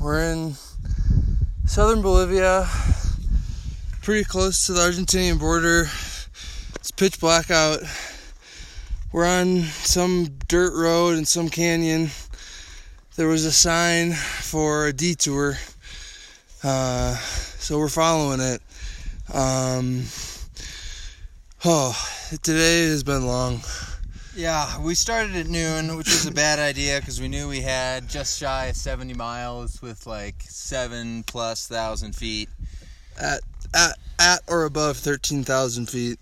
We're in southern Bolivia, pretty close to the Argentinian border. It's pitch black out. We're on some dirt road in some canyon. There was a sign for a detour, uh, so we're following it. Um, oh, today has been long. Yeah, we started at noon, which was a bad idea because we knew we had just shy of 70 miles with like seven plus thousand feet. At at at or above thirteen thousand feet.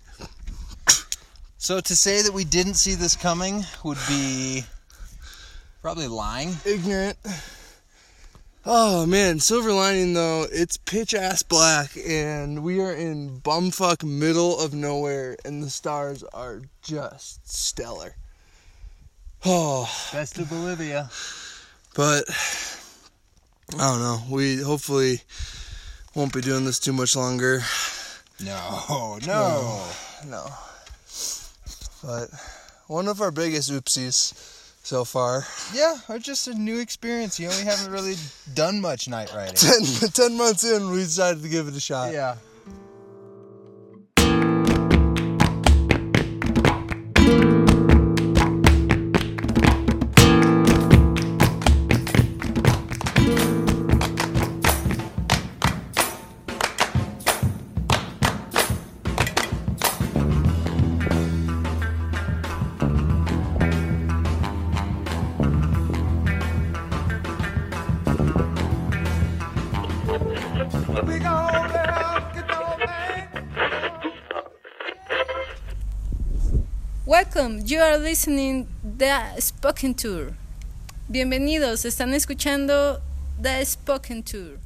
So to say that we didn't see this coming would be probably lying. Ignorant. Oh man, silver lining though, it's pitch ass black and we are in bumfuck middle of nowhere and the stars are just stellar. Oh, Best of Bolivia. but I don't know. We hopefully won't be doing this too much longer. No, no. No. But one of our biggest oopsies so far. Yeah, or just a new experience. You know, we haven't really done much night riding. Ten, ten months in, we decided to give it a shot. Yeah. Are listening The Spoken Tour. Bienvenidos, están escuchando The Spoken Tour.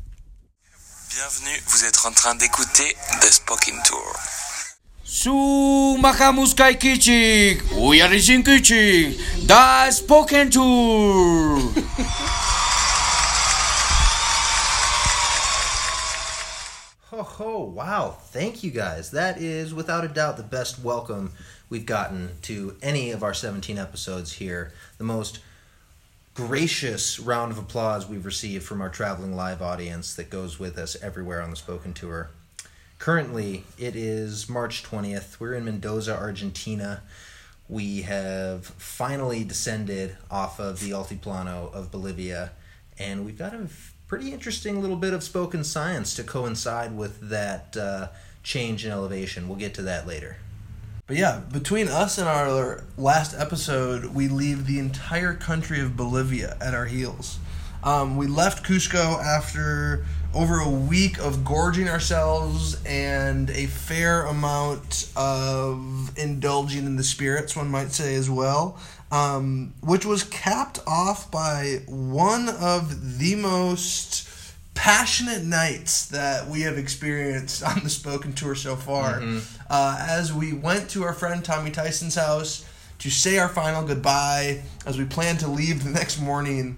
Bienvenue, vous êtes en train d'écouter The Spoken Tour. Sumakamus kai kichik, uyarishin kichik, da spoken tour. Ho ho, wow. Thank you guys. That is without a doubt the best welcome we've gotten to any of our 17 episodes here. The most gracious round of applause we've received from our traveling live audience that goes with us everywhere on the spoken tour. Currently, it is March 20th. We're in Mendoza, Argentina. We have finally descended off of the Altiplano of Bolivia, and we've got a pretty interesting little bit of spoken science to coincide with that uh, change in elevation. We'll get to that later. But yeah, between us and our last episode, we leave the entire country of Bolivia at our heels. Um, we left Cusco after over a week of gorging ourselves and a fair amount of indulging in the spirits, one might say as well, um, which was capped off by one of the most passionate nights that we have experienced on the spoken tour so far. Uh, as we went to our friend Tommy Tyson's house to say our final goodbye, as we planned to leave the next morning,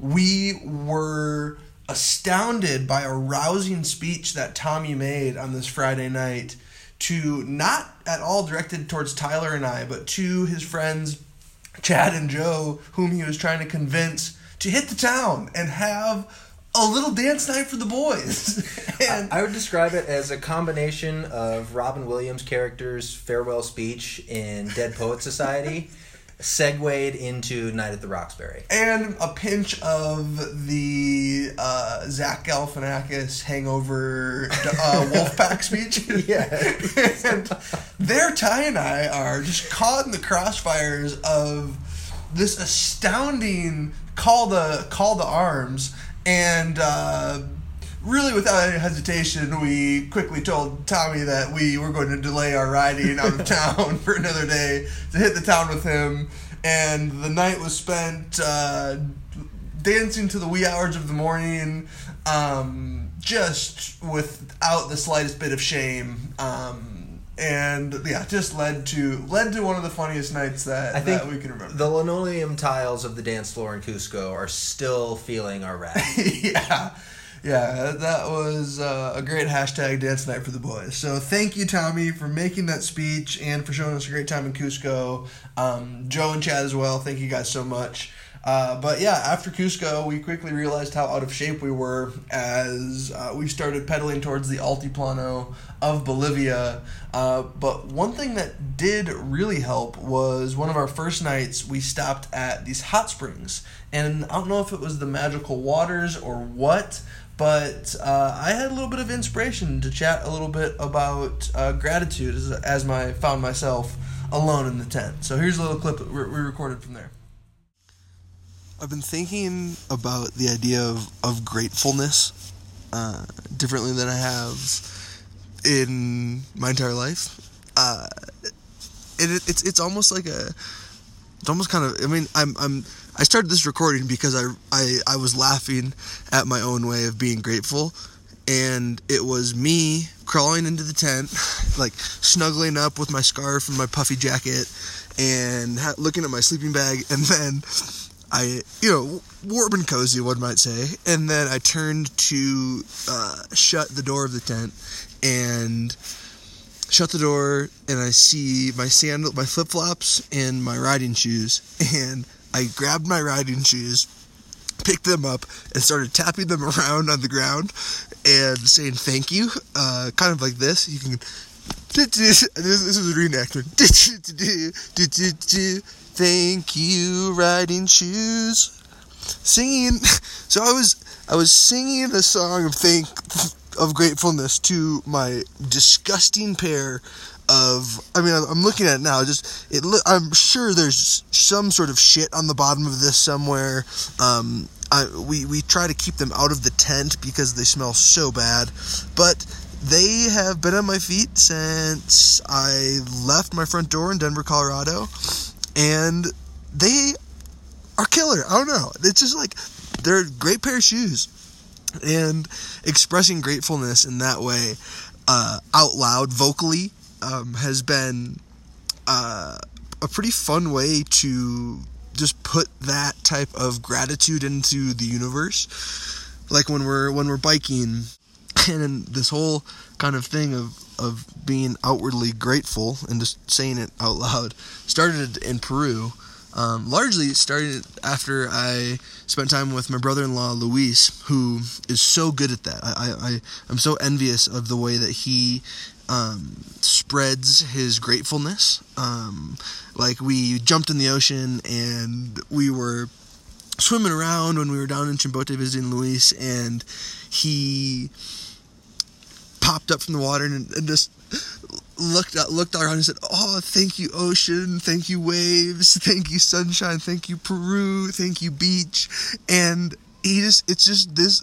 we were astounded by a rousing speech that Tommy made on this Friday night to not at all directed towards Tyler and I, but to his friends Chad and Joe, whom he was trying to convince to hit the town and have a little dance night for the boys. and I would describe it as a combination of Robin Williams' character's farewell speech in Dead Poet Society, segued into Night at the Roxbury. and a pinch of the uh, Zach Galifianakis hangover uh, Wolfpack speech. Yeah. and there, Ty and I are just caught in the crossfires of this astounding call to call to arms, and uh, really without any hesitation, we quickly told Tommy that we were going to delay our riding out of town for another day to hit the town with him, and the night was spent uh, dancing to the wee hours of the morning. Um, just without the slightest bit of shame, um, and yeah, just led to led to one of the funniest nights that, I think that we can remember. the linoleum tiles of the dance floor in Cusco are still feeling our wrath. yeah, yeah, that was uh, a great hashtag dance night for the boys. So thank you, Tommy, for making that speech and for showing us a great time in Cusco. Um, Joe and Chad as well. Thank you guys so much. Uh, but yeah, after Cusco, we quickly realized how out of shape we were as uh, we started pedaling towards the Altiplano of Bolivia. Uh, but one thing that did really help was one of our first nights, we stopped at these hot springs. And I don't know if it was the magical waters or what, but uh, I had a little bit of inspiration to chat a little bit about uh, gratitude as, as my found myself alone in the tent. So here's a little clip we recorded from there. I've been thinking about the idea of, of gratefulness uh, differently than I have in my entire life. Uh, it, it's it's almost like a it's almost kind of I mean I'm I'm I started this recording because I I I was laughing at my own way of being grateful and it was me crawling into the tent like snuggling up with my scarf and my puffy jacket and ha- looking at my sleeping bag and then I, you know, warm and cozy, one might say. And then I turned to uh, shut the door of the tent and shut the door, and I see my sandal, my flip flops, and my riding shoes. And I grabbed my riding shoes, picked them up, and started tapping them around on the ground and saying thank you, uh, kind of like this. You can. This, is a reenactment. Thank you, riding shoes. Singing. So I was I was singing a song of thank of gratefulness to my disgusting pair of I mean I'm looking at it now just it look I'm sure there's some sort of shit on the bottom of this somewhere. Um I, we we try to keep them out of the tent because they smell so bad. But they have been on my feet since I left my front door in Denver Colorado and they are killer. I don't know. It's just like they're a great pair of shoes. And expressing gratefulness in that way uh, out loud vocally um, has been uh, a pretty fun way to just put that type of gratitude into the universe like when we're when we're biking and this whole kind of thing of of being outwardly grateful and just saying it out loud started in Peru um, largely started after I spent time with my brother-in-law Luis, who is so good at that. I, I, I I'm so envious of the way that he um, spreads his gratefulness. Um, like we jumped in the ocean and we were swimming around when we were down in Chimbote visiting Luis, and he popped up from the water and, and just looked looked around and said, "Oh, thank you, ocean. Thank you, waves. Thank you, sunshine. Thank you, Peru. Thank you, beach." And he just, it's just this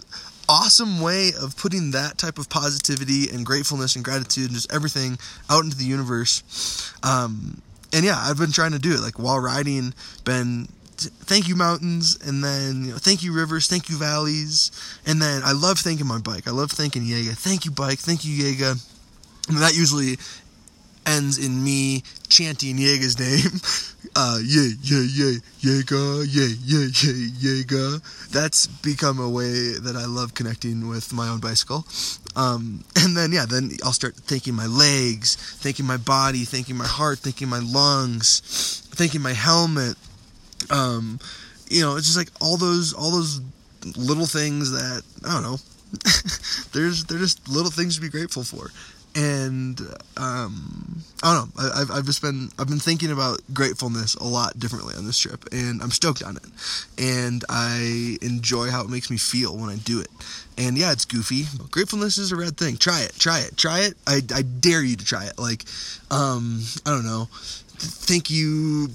awesome way of putting that type of positivity and gratefulness and gratitude and just everything out into the universe. Um, and yeah, I've been trying to do it like while riding. Been thank you mountains and then you know, thank you rivers thank you valleys and then i love thanking my bike i love thanking Yega. thank you bike thank you Yega. and that usually ends in me chanting Yega's name. Uh, yeah, yeah, yeah, Yega, yeah, yeah, yeah, Yega. That's become a way that I love connecting with my own bicycle. Um, and then, yeah, then I'll start thanking my legs, thanking my body, thanking my heart, thanking my lungs, thanking my helmet. Um, you know, it's just like all those, all those little things that, I don't know, there's, they're just little things to be grateful for and um, I don't know. I, I've, I've just been I've been thinking about gratefulness a lot differently on this trip, and I'm stoked on it. And I enjoy how it makes me feel when I do it. And yeah, it's goofy, gratefulness is a rad thing. Try it, try it, try it. I, I dare you to try it. Like, um, I don't know. Thank you,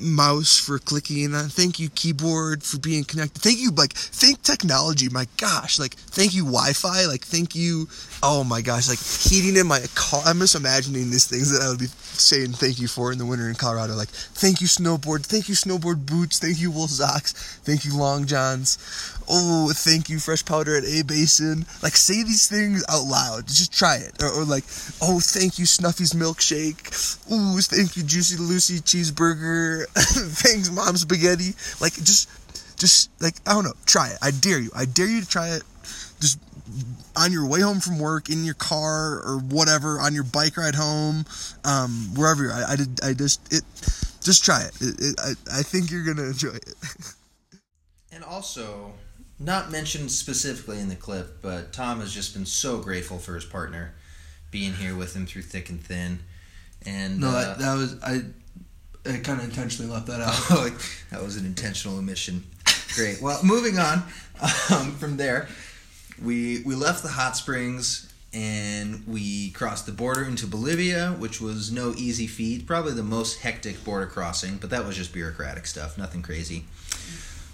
mouse for clicking on thank you keyboard for being connected thank you like thank technology my gosh like thank you wi-fi like thank you oh my gosh like heating in my car i'm just imagining these things that i would be saying thank you for in the winter in colorado like thank you snowboard thank you snowboard boots thank you wool socks thank you long johns oh thank you fresh powder at A-Basin. Like say these things out loud. Just try it. Or, or like oh thank you snuffy's milkshake. Ooh thank you juicy lucy cheeseburger. Thanks mom spaghetti. Like just just like i don't know. Try it. I dare you. I dare you to try it. Just on your way home from work in your car or whatever on your bike ride home um wherever you're i, I did i just it just try it, it, it I, I think you're gonna enjoy it. And also, not mentioned specifically in the clip, but Tom has just been so grateful for his partner being here with him through thick and thin. And No, uh, that, that was I. I kind of intentionally left that out. That was an intentional omission. Great. Well, moving on um, from there, we we left the hot springs and we crossed the border into Bolivia, which was no easy feat. Probably the most hectic border crossing, but that was just bureaucratic stuff, nothing crazy.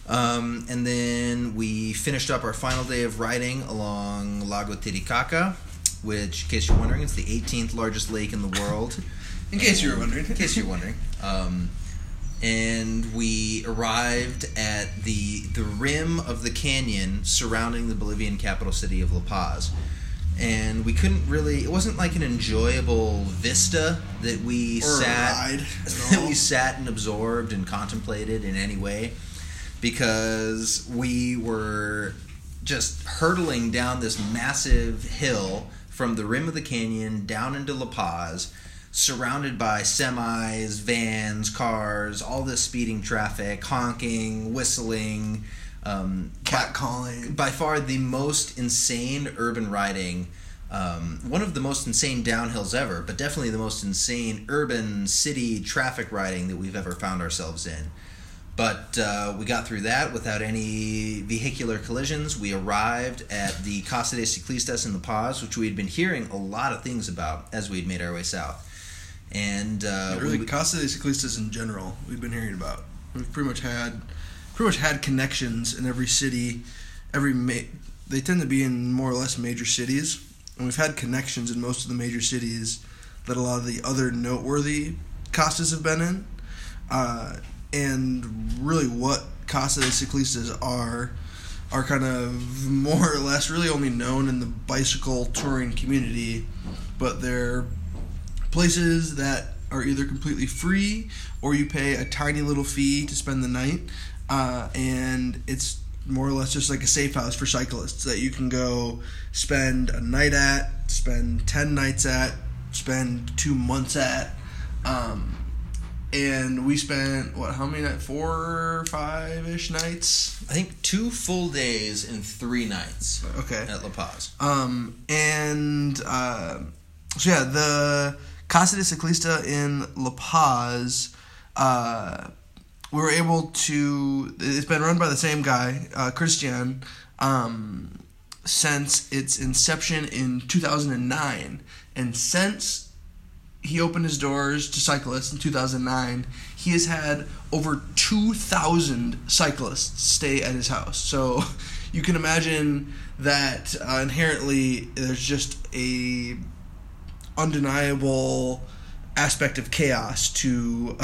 Um, and then we finished up our final day of riding along Lago Titicaca, which, in case you're wondering, it's the 18th largest lake in the world. In case you were wondering. In case you're wondering. Um, and we arrived at the the rim of the canyon surrounding the Bolivian capital city of La Paz. And we couldn't really it wasn't like an enjoyable vista that we Or sat that we sat and absorbed and contemplated in any way because we were just hurtling down this massive hill from the rim of the canyon down into La Paz, surrounded by semis, vans, cars, all this speeding traffic, honking, whistling. Um, Cat calling. by far the most insane urban riding. Um, one of the most insane downhills ever, but definitely the most insane urban city traffic riding that we've ever found ourselves in. But uh, we got through that without any vehicular collisions. We arrived at the Casa de Ciclistas in La Paz, which we had been hearing a lot of things about as we had made our way south. And uh, really, we, Casa de Ciclistas in general, we've been hearing about. We've pretty much had, pretty much had connections in every city, every ma- they tend to be in more or less major cities, and we've had connections in most of the major cities that a lot of the other noteworthy Casas have been in. Uh, and really, what Casa de Ciclistas are are kind of more or less really only known in the bicycle touring community, but they're places that are either completely free or you pay a tiny little fee to spend the night, uh, and it's more or less just like a safe house for cyclists that you can go spend a night at, spend 10 nights at, spend two months at. Um, and we spent, what, how many nights? Four five ish nights? I think two full days and three nights Okay. at La Paz. Um, and uh, so yeah, the Casa de Ciclista in La Paz, uh, we were able to. It's been run by the same guy, uh, Christian, um, since its inception in 2009, and since he opened his doors to cyclists in 2009. He has had over 2,000 cyclists stay at his house. So you can imagine that uh, inherently there's just a undeniable aspect of chaos to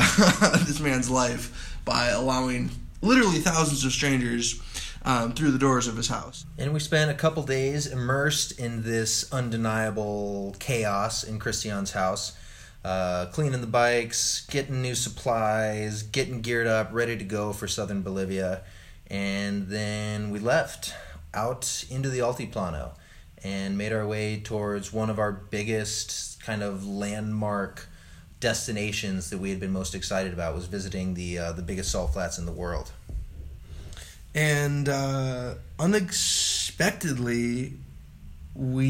this man's life by allowing literally thousands of strangers um, through the doors of his house. And we spent a couple days immersed in this undeniable chaos in Christian's house, uh, cleaning the bikes, getting new supplies, getting geared up, ready to go for southern Bolivia. And then we left out into the Altiplano and made our way towards one of our biggest kind of landmark destinations that we had been most excited about was visiting the uh, the biggest salt flats in the world. and uh, unexpectedly we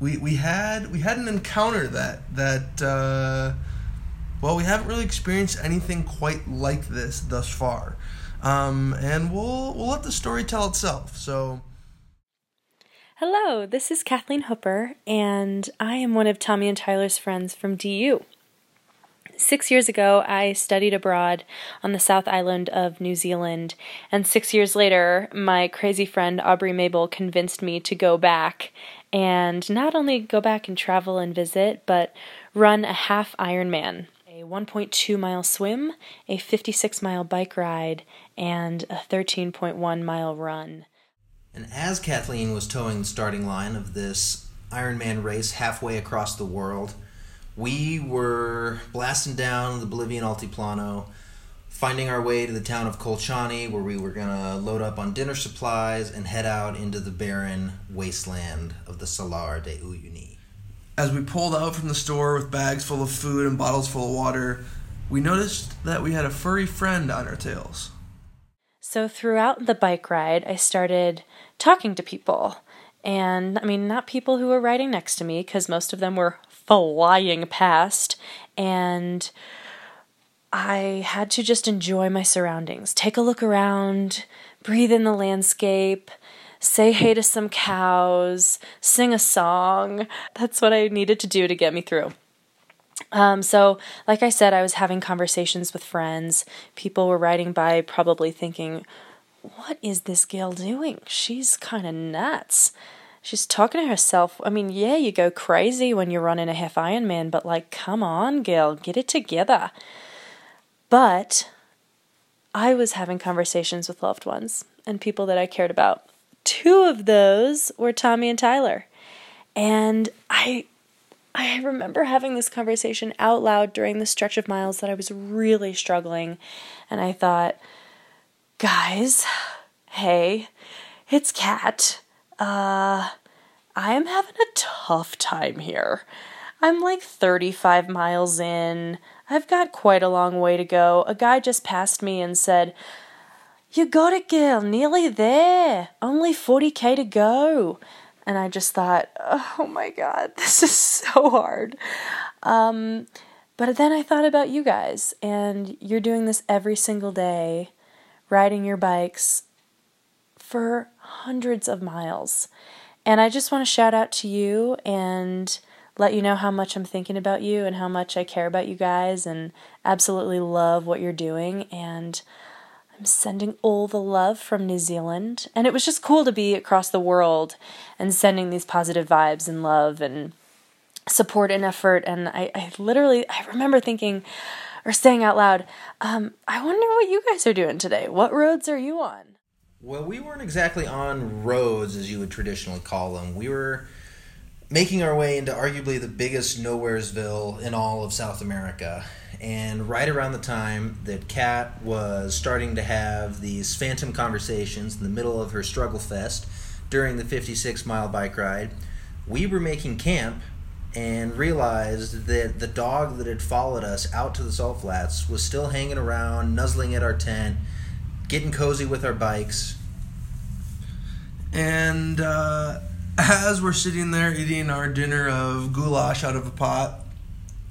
we we had we had an encounter that that uh, well we haven't really experienced anything quite like this thus far um, and we'll we'll let the story tell itself so Hello, this is Kathleen Hooper, and I am one of Tommy and Tyler's friends from DU. Six years ago, I studied abroad on the South Island of New Zealand, and six years later, my crazy friend Aubrey Mabel convinced me to go back and not only go back and travel and visit, but run a half Ironman. A 1.2 mile swim, a 56 mile bike ride, and a 13.1 mile run. And as Kathleen was towing the starting line of this Ironman race halfway across the world, we were blasting down the Bolivian Altiplano, finding our way to the town of Colchani, where we were going to load up on dinner supplies and head out into the barren wasteland of the Salar de Uyuni. as we pulled out from the store with bags full of food and bottles full of water we noticed that we had a furry friend on our tails So throughout the bike ride, I started talking to people. And I mean, not people who were riding next to me, because most of them were flying past. And I had to just enjoy my surroundings, take a look around, breathe in the landscape, say hey to some cows, sing a song. That's what I needed to do to get me through. Um, so, like I said, I was having conversations with friends. People were riding by, probably thinking, What is this girl doing? She's kind of nuts. She's talking to herself. I mean, yeah, you go crazy when you're running a half Ironman, but like, come on, girl, get it together. But I was having conversations with loved ones and people that I cared about. Two of those were Tommy and Tyler. And I I remember having this conversation out loud during the stretch of miles that I was really struggling. And I thought, guys, hey, it's Kat. Uh, I am having a tough time here. I'm like 35 miles in. I've got quite a long way to go. A guy just passed me and said, You got it, girl, nearly there. Only 40k to go. And I just thought, Oh my God, this is so hard. Um, but then I thought about you guys, and you're doing this every single day, riding your bikes for hundreds of miles. And I just want to shout out to you and let you know how much I'm thinking about you and how much I care about you guys and absolutely love what you're doing. And I'm sending all the love from New Zealand. And it was just cool to be across the world and sending these positive vibes and love and support and effort. And I, I literally, I remember thinking or saying out loud, um, I wonder what you guys are doing today. What roads are you on? Well, we weren't exactly on roads as you would traditionally call them. We were making our way into arguably the biggest nowheresville in all of South America. And right around the time that Kat was starting to have these phantom conversations in the middle of her struggle fest during the 56 mile bike ride, we were making camp and realized that the dog that had followed us out to the salt flats was still hanging around, nuzzling at our tent, getting cozy with our bikes. And uh, as we're sitting there eating our dinner of goulash out of a pot,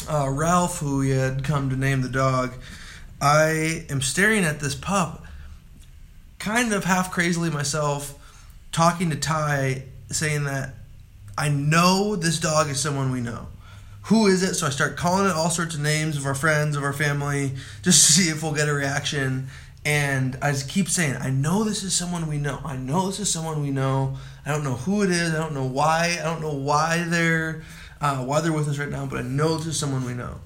uh, Ralph, who we had come to name the dog, I am staring at this pup, kind of half crazily myself, talking to Ty, saying that I know this dog is someone we know. Who is it? So I start calling it all sorts of names of our friends, of our family, just to see if we'll get a reaction. And I just keep saying, I know this is someone we know. I know this is someone we know. I don't know who it is. I don't know why. I don't know why they're uh, why they're with us right now, but I know this is someone we know.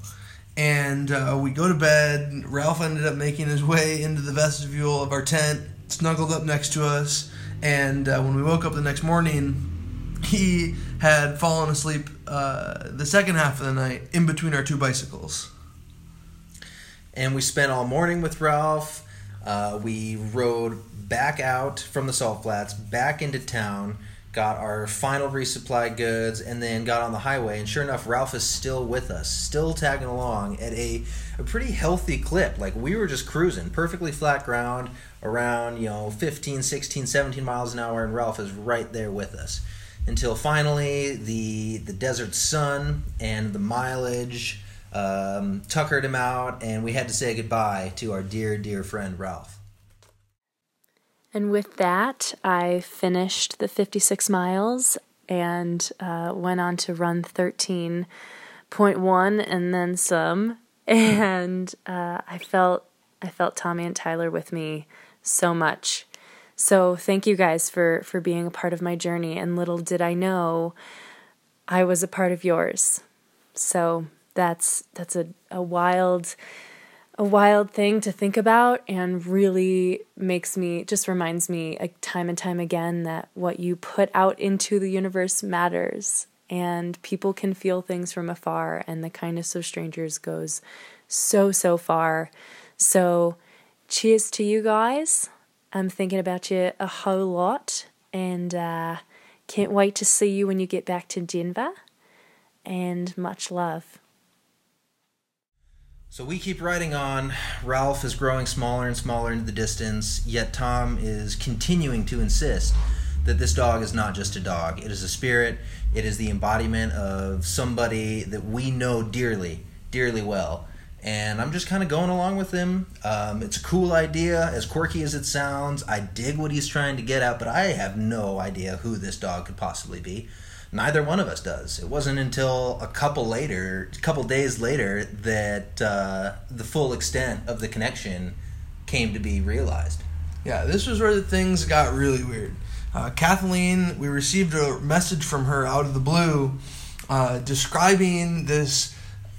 And uh, we go to bed. Ralph ended up making his way into the vestibule of our tent, snuggled up next to us. And uh, when we woke up the next morning, he had fallen asleep uh, the second half of the night in between our two bicycles. And we spent all morning with Ralph. Uh, we rode back out from the salt flats, back into town, got our final resupply goods, and then got on the highway. And sure enough, Ralph is still with us, still tagging along at a, a pretty healthy clip. Like we were just cruising, perfectly flat ground, around, you know, 15, 16, 17 miles an hour, and Ralph is right there with us. Until finally, the the desert sun and the mileage um, tuckered him out, and we had to say goodbye to our dear, dear friend Ralph. And with that, I finished the 56 miles and uh, went on to run 13.1 and then some. And uh, I felt I felt Tommy and Tyler with me so much. So thank you guys for for being a part of my journey. And little did I know, I was a part of yours. So that's that's a, a wild a wild thing to think about and really makes me just reminds me time and time again that what you put out into the universe matters and people can feel things from afar and the kindness of strangers goes so so far. So cheers to you guys. I'm thinking about you a whole lot and uh, can't wait to see you when you get back to denver. And much love So we keep riding on. Ralph is growing smaller and smaller into the distance, yet Tom is continuing to insist that this dog is not just a dog. It is a spirit. It is the embodiment of somebody that we know dearly, dearly well. And I'm just kind of going along with him. Um, it's a cool idea, as quirky as it sounds. I dig what he's trying to get at, but I have no idea who this dog could possibly be. Neither one of us does. It wasn't until a couple later, a couple days later, that uh, the full extent of the connection came to be realized. Yeah, this was where the things got really weird. Uh, Kathleen, we received a message from her out of the blue uh, describing this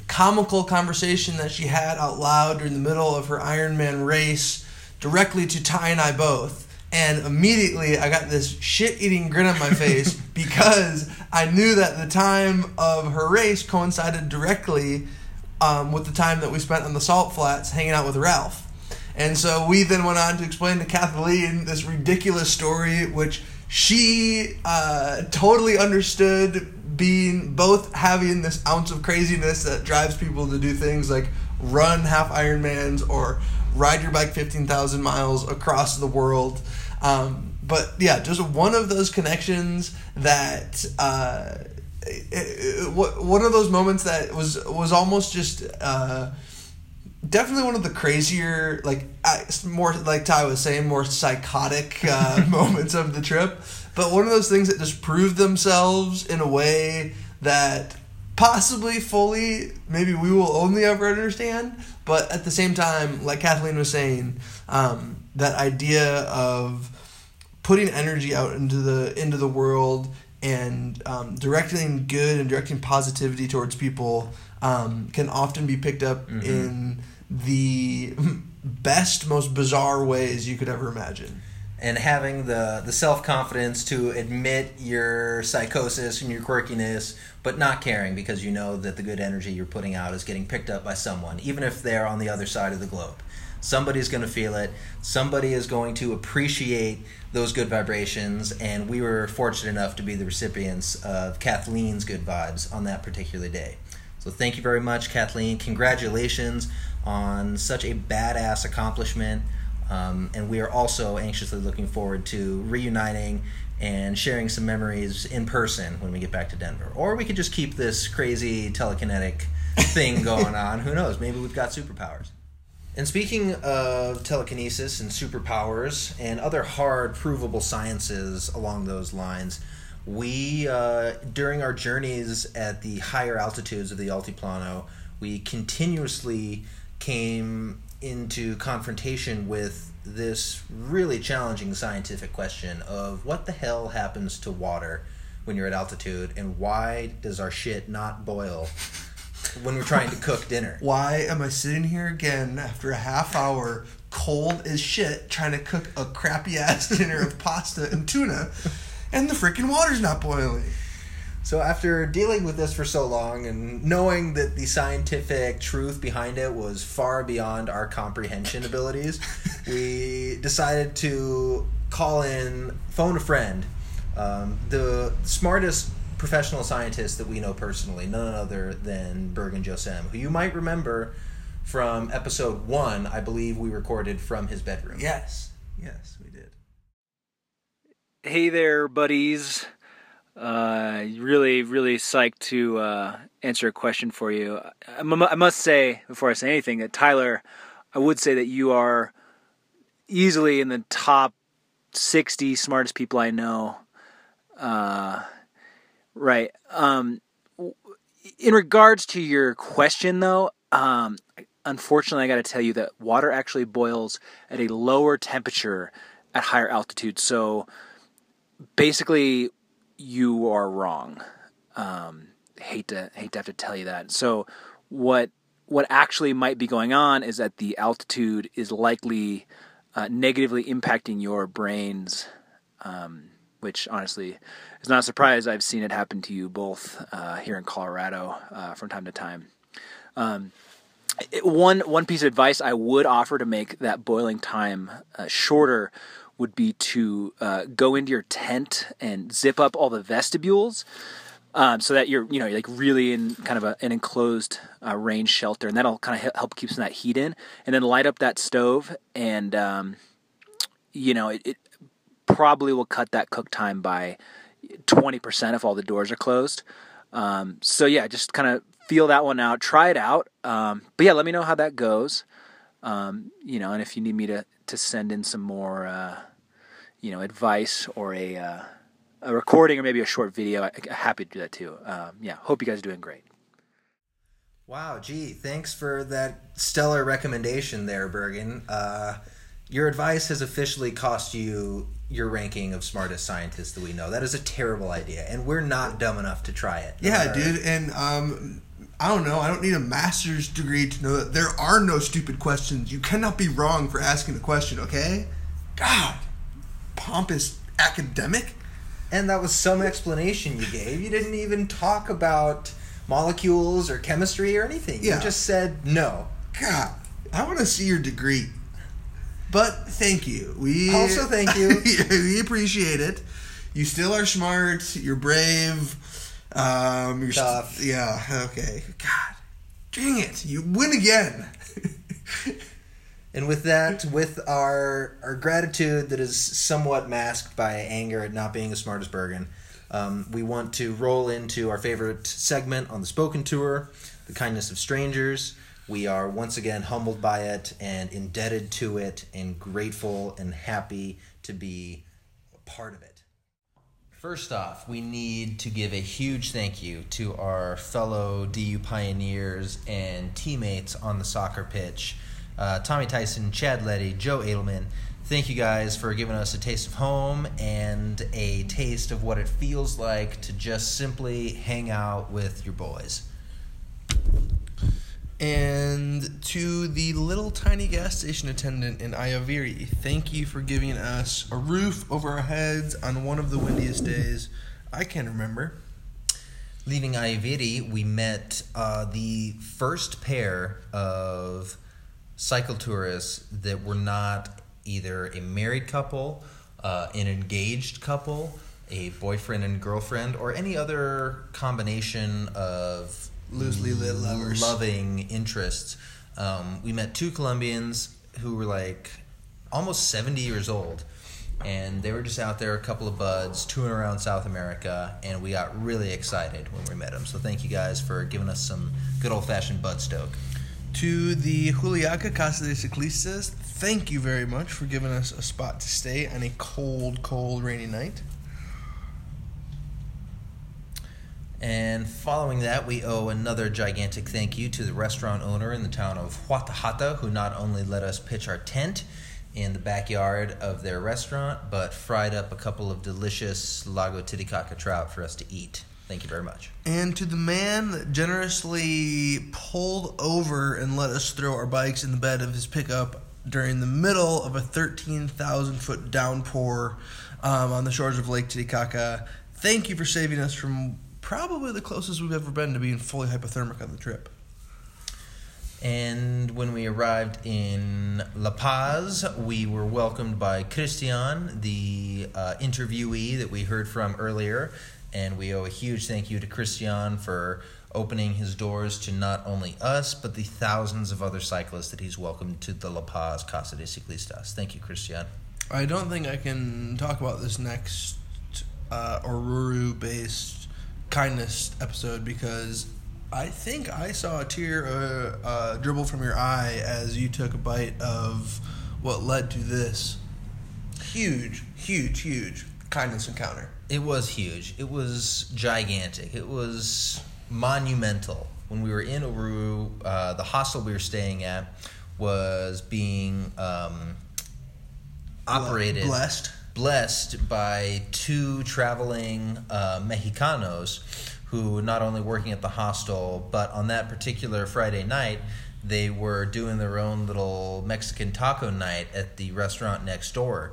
comical conversation that she had out loud during the middle of her Ironman race directly to Ty and I both. And immediately I got this shit eating grin on my face because I knew that the time of her race coincided directly um, with the time that we spent on the salt flats hanging out with Ralph. And so we then went on to explain to Kathleen this ridiculous story, which she uh, totally understood being both having this ounce of craziness that drives people to do things like run half Ironmans or ride your bike 15,000 miles across the world. Um, but yeah, just one of those connections that. Uh, it, it, one of those moments that was was almost just uh, definitely one of the crazier, like more like Ty was saying, more psychotic uh, moments of the trip. But one of those things that just proved themselves in a way that possibly fully maybe we will only ever understand. But at the same time, like Kathleen was saying, um, that idea of putting energy out into the into the world and um, directing good and directing positivity towards people um, can often be picked up mm-hmm. in the best, most bizarre ways you could ever imagine. And having the, the self confidence to admit your psychosis and your quirkiness, but not caring because you know that the good energy you're putting out is getting picked up by someone, even if they're on the other side of the globe. Somebody's going to feel it. Somebody is going to appreciate those good vibrations. And we were fortunate enough to be the recipients of Kathleen's good vibes on that particular day. So thank you very much, Kathleen. Congratulations on such a badass accomplishment. Um, and we are also anxiously looking forward to reuniting and sharing some memories in person when we get back to Denver. Or we could just keep this crazy telekinetic thing going on. Who knows? Maybe we've got superpowers. And speaking of telekinesis and superpowers and other hard provable sciences along those lines, we, uh, during our journeys at the higher altitudes of the Altiplano, we continuously came into confrontation with this really challenging scientific question of what the hell happens to water when you're at altitude and why does our shit not boil when we're trying to cook dinner? Why am I sitting here again after a half hour cold as shit trying to cook a crappy ass dinner of pasta and tuna and the freaking water's not boiling? So after dealing with this for so long and knowing that the scientific truth behind it was far beyond our comprehension abilities, we decided to call in, phone a friend, um, the smartest professional scientist that we know personally, none other than Berg Bergen Josem, who you might remember from episode one. I believe we recorded from his bedroom. Yes, yes, we did. Hey there, buddies. Uh, really, really psyched to uh, answer a question for you. I, I must say, before I say anything, that Tyler, I would say that you are easily in the top 60 smartest people I know. Uh, right. Um, in regards to your question, though, um, unfortunately, I got to tell you that water actually boils at a lower temperature at higher altitude. So basically, you are wrong. Um, hate to hate to have to tell you that. So what what actually might be going on is that the altitude is likely uh, negatively impacting your brains, um, which honestly is not a surprise. I've seen it happen to you both uh, here in Colorado uh, from time to time. Um, it, one one piece of advice I would offer to make that boiling time uh, shorter would be to uh, go into your tent and zip up all the vestibules. um, so that you're you know like really in kind of a, an enclosed uh, range shelter, and that'll kind of help keep some of that heat in, and then light up that stove, and um, you know it, it probably will cut that cook time by twenty percent if all the doors are closed. Um, so yeah, just kind of feel that one out, try it out. Um, but yeah, let me know how that goes. Um, you know, and if you need me to to send in some more, uh, you know, advice or a uh, a recording or maybe a short video, I, I'm happy to do that too. Um, yeah, hope you guys are doing great. Wow, gee, thanks for that stellar recommendation there, Bergen. Uh, your advice has officially cost you your ranking of smartest scientists that we know. That is a terrible idea, and we're not dumb enough to try it. Yeah, matter- dude, and um, I don't know. I don't need a master's degree to know that there are no stupid questions. You cannot be wrong for asking a question. Okay? God, pompous academic. And that was some explanation you gave. You didn't even talk about molecules or chemistry or anything. Yeah. You just said no. God, I want to see your degree. But thank you. We Also thank you. we appreciate it. You still are smart. You're brave. Um, you're st- yeah. Okay. God, dang it! You win again. And with that, with our our gratitude that is somewhat masked by anger at not being as smart as Bergen, um, we want to roll into our favorite segment on the spoken tour, the kindness of strangers. We are once again humbled by it and indebted to it, and grateful and happy to be a part of it. First off, we need to give a huge thank you to our fellow DU pioneers and teammates on the soccer pitch uh, Tommy Tyson, Chad Letty, Joe Edelman. Thank you guys for giving us a taste of home and a taste of what it feels like to just simply hang out with your boys. And to the little tiny gas station attendant in Ayaviri, thank you for giving us a roof over our heads on one of the windiest days I can remember. Leaving Ayaviri, we met uh, the first pair of cycle tourists that were not either a married couple, uh, an engaged couple, a boyfriend and girlfriend, or any other combination of Loosely lit lovers. loving interests. Um, we met two Colombians who were like almost 70 years old. And they were just out there, a couple of buds, touring around South America, and we got really excited when we met them. So thank you guys for giving us some good old fashioned bud stoke. To the Juliaca Casa de Ciclistas, thank you very much for giving us a spot to stay on a cold, cold, rainy night. And following that, we owe another gigantic thank you to the restaurant owner in the town of Huatajata, who not only let us pitch our tent in the backyard of their restaurant, but fried up a couple of delicious Lago Titicaca trout for us to eat. Thank you very much. And to the man that generously pulled over and let us throw our bikes in the bed of his pickup during the middle of a 13,000 foot downpour um, on the shores of Lake Titicaca. Thank you for saving us from probably the closest we've ever been to being fully hypothermic on the trip. And when we arrived in La Paz, we were welcomed by Christian, the uh, interviewee that we heard from earlier. And we owe a huge thank you to Christian for opening his doors to not only us, but the thousands of other cyclists that he's welcomed to the La Paz Casa de Ciclistas. Thank you, Christian. I don't think I can talk about this next uh, Oruro based kindness episode because I think I saw a tear uh, uh, dribble from your eye as you took a bite of what led to this huge, huge, huge kindness encounter. It was huge. It was gigantic. It was monumental. When we were in Oruro, uh, the hostel we were staying at was being um, operated, Blessed. Blessed by two traveling uh, Mexicanos who not only working at the hostel, but on that particular Friday night, they were doing their own little Mexican taco night at the restaurant next door.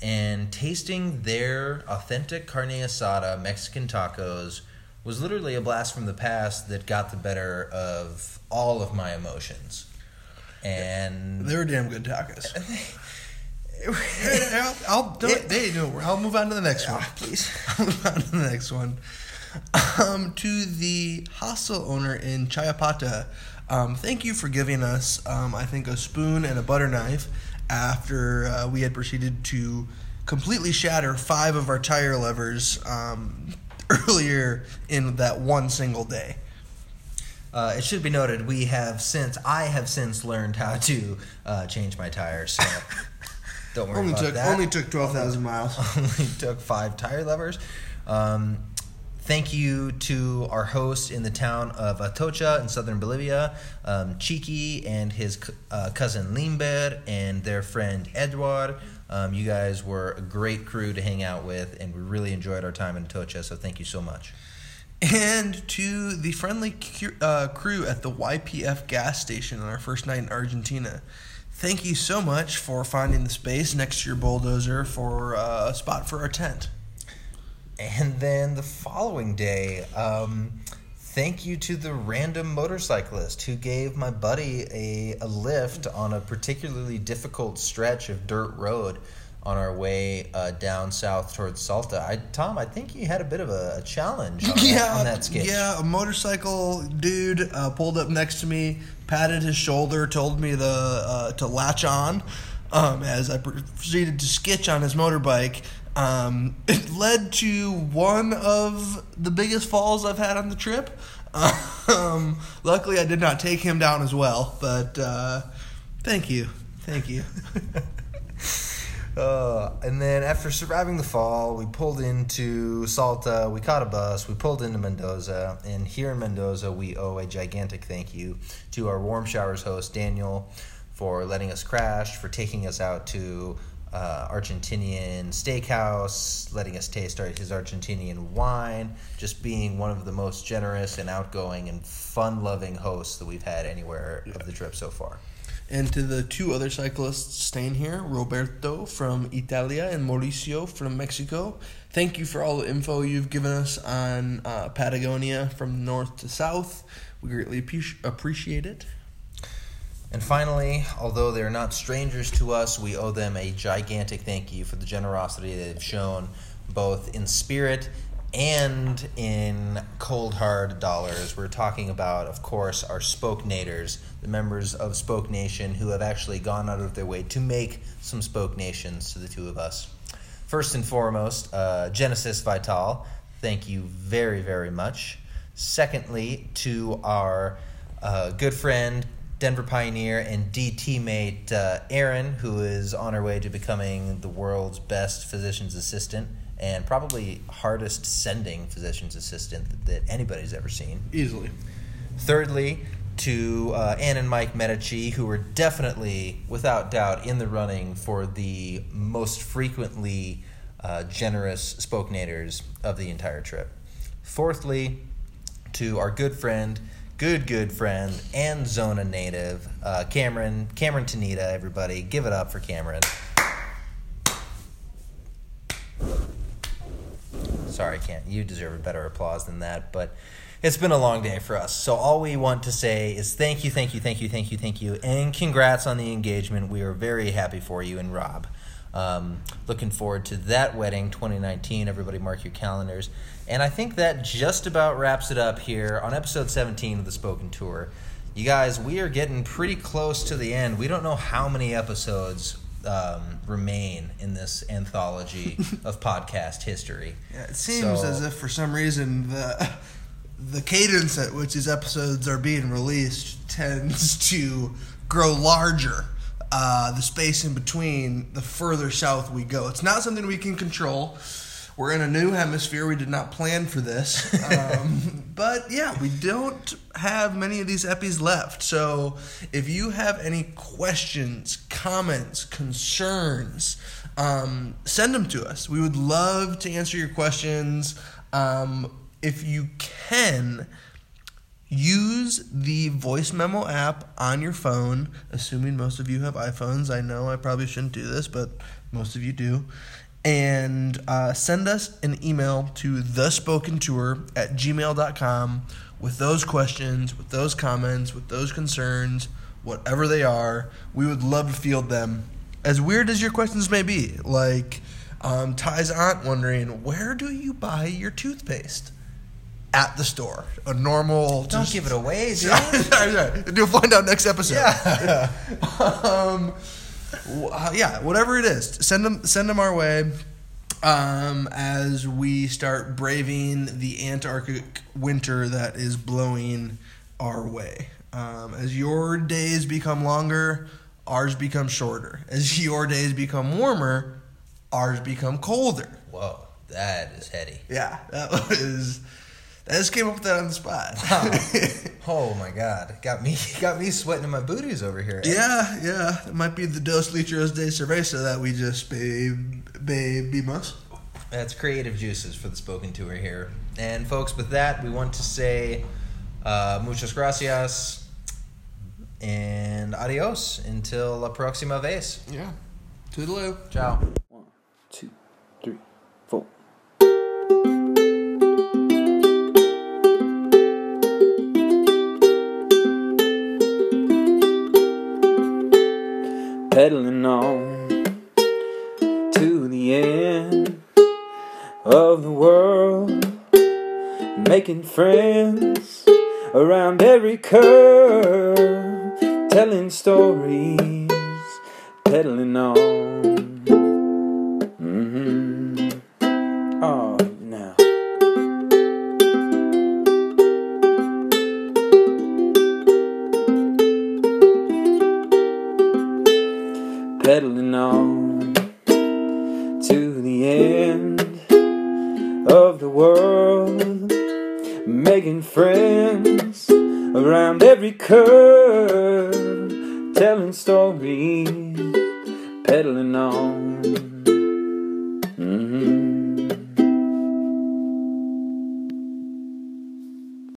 And tasting their authentic carne asada Mexican tacos was literally a blast from the past that got the better of all of my emotions. And They were damn good tacos. I'll, I'll, do it. They do it. I'll move on to the next one. please. I'll move on to the next one. Um, to the hostel owner in Challapata, um, thank you for giving us, um, I think, a spoon and a butter knife after uh, we had proceeded to completely shatter five of our tire levers um, earlier in that one single day. Uh, it should be noted we have since I have since learned how to uh, change my tires. So don't worry Only about took that. only took twelve thousand miles. only took five tire levers. Um, thank you to our host in the town of Atocha in southern Bolivia, um, Chiki and his uh, cousin Limber and their friend Eduard. Um, you guys were a great crew to hang out with, and we really enjoyed our time in Atocha. So thank you so much. And to the friendly cu- uh, crew at the YPF gas station on our first night in Argentina. Thank you so much for finding the space next to your bulldozer for uh, a spot for our tent. And then the following day, um, thank you to the random motorcyclist who gave my buddy a, a lift on a particularly difficult stretch of dirt road on our way uh, down south towards Salta. I, Tom, I think you had a bit of a, a challenge on, that, on that skitch. yeah, a motorcycle dude uh, pulled up next to me, patted his shoulder, told me the uh, to latch on. Um, as I proceeded to skitch on his motorbike, um, it led to one of the biggest falls I've had on the trip. Um, luckily, I did not take him down as well, but uh, thank you, thank you. Uh, and then after surviving the fall, we pulled into Salta, we caught a bus, we pulled into Mendoza, and here in Mendoza, we owe a gigantic thank you to our Warm Showers host, Daniel, for letting us crash, for taking us out to uh, Argentinian steakhouse, letting us taste his Argentinian wine, just being one of the most generous and outgoing and fun loving hosts that we've had anywhere of the trip so far. And to the two other cyclists staying here, Roberto from Italia and Mauricio from Mexico, thank you for all the info you've given us on uh, Patagonia from north to south. We greatly appreci- appreciate it. And finally, although they're not strangers to us, we owe them a gigantic thank you for the generosity they've shown both in spirit and in cold hard dollars. We're talking about, of course, our Spoke Nators, the members of Spoke Nation who have actually gone out of their way to make some Spoke Nations to the two of us. First and foremost, uh, Genesis Vital, thank you very, very much. Secondly, to our uh, good friend, Denver Pioneer and D teammate uh, Aaron, who is on her way to becoming the world's best physician's assistant and probably hardest sending physician's assistant that, that anybody's ever seen. Easily. Thirdly, to uh, Ann and Mike Medici, who were definitely, without doubt, in the running for the most frequently uh, generous spokenators of the entire trip. Fourthly, to our good friend, good good friend, and Zona native, uh, Cameron, Cameron Tanita, everybody, give it up for Cameron. Sorry, I can't. You deserve a better applause than that, but it's been a long day for us. So all we want to say is thank you, thank you, thank you, thank you, thank you, and congrats on the engagement. We are very happy for you and Rob. Um, looking forward to that wedding 2019. Everybody mark your calendars. And I think that just about wraps it up here on episode 17 of the Spoken Tour. You guys, we are getting pretty close to the end. We don't know how many episodes um, remain in this anthology of podcast history. Yeah, it seems So- as if for some reason the the cadence at which these episodes are being released tends to grow larger. Uh, the space in between, the further south we go. It's not something we can control. We're in a new hemisphere. We did not plan for this. Um, but yeah, we don't have many of these epis left. So if you have any questions, comments, concerns, um, send them to us. We would love to answer your questions. Um, if you can, use the voice memo app on your phone, assuming most of you have iPhones. I know I probably shouldn't do this, but most of you do. And uh, send us an email to thespokentour at gmail.com with those questions, with those comments, with those concerns, whatever they are. We would love to field them. As weird as your questions may be, like um, Ty's aunt wondering, where do you buy your toothpaste? at the store. A normal. Don't just- give it away, dude. sorry, sorry. You'll find out next episode. Yeah. um, uh, yeah, whatever it is, send them send them our way. Um, as we start braving the Antarctic winter that is blowing our way. Um, as your days become longer, ours become shorter. As your days become warmer, ours become colder. Whoa, that is heady. Yeah, that was. I just came up with that on the spot. Oh my god, got me got me sweating in my booties over here. Yeah, yeah. It might be the dos litros de cerveza that we just be, be, bebimos. That's creative juices for the spoken tour here. And folks, with that, we want to say uh, muchas gracias and adios until la próxima vez. Yeah. Toodaloo. Ciao. Two, three, four. Pedaling on to the end of the world, making friends around every curve, telling stories, pedaling on. hmm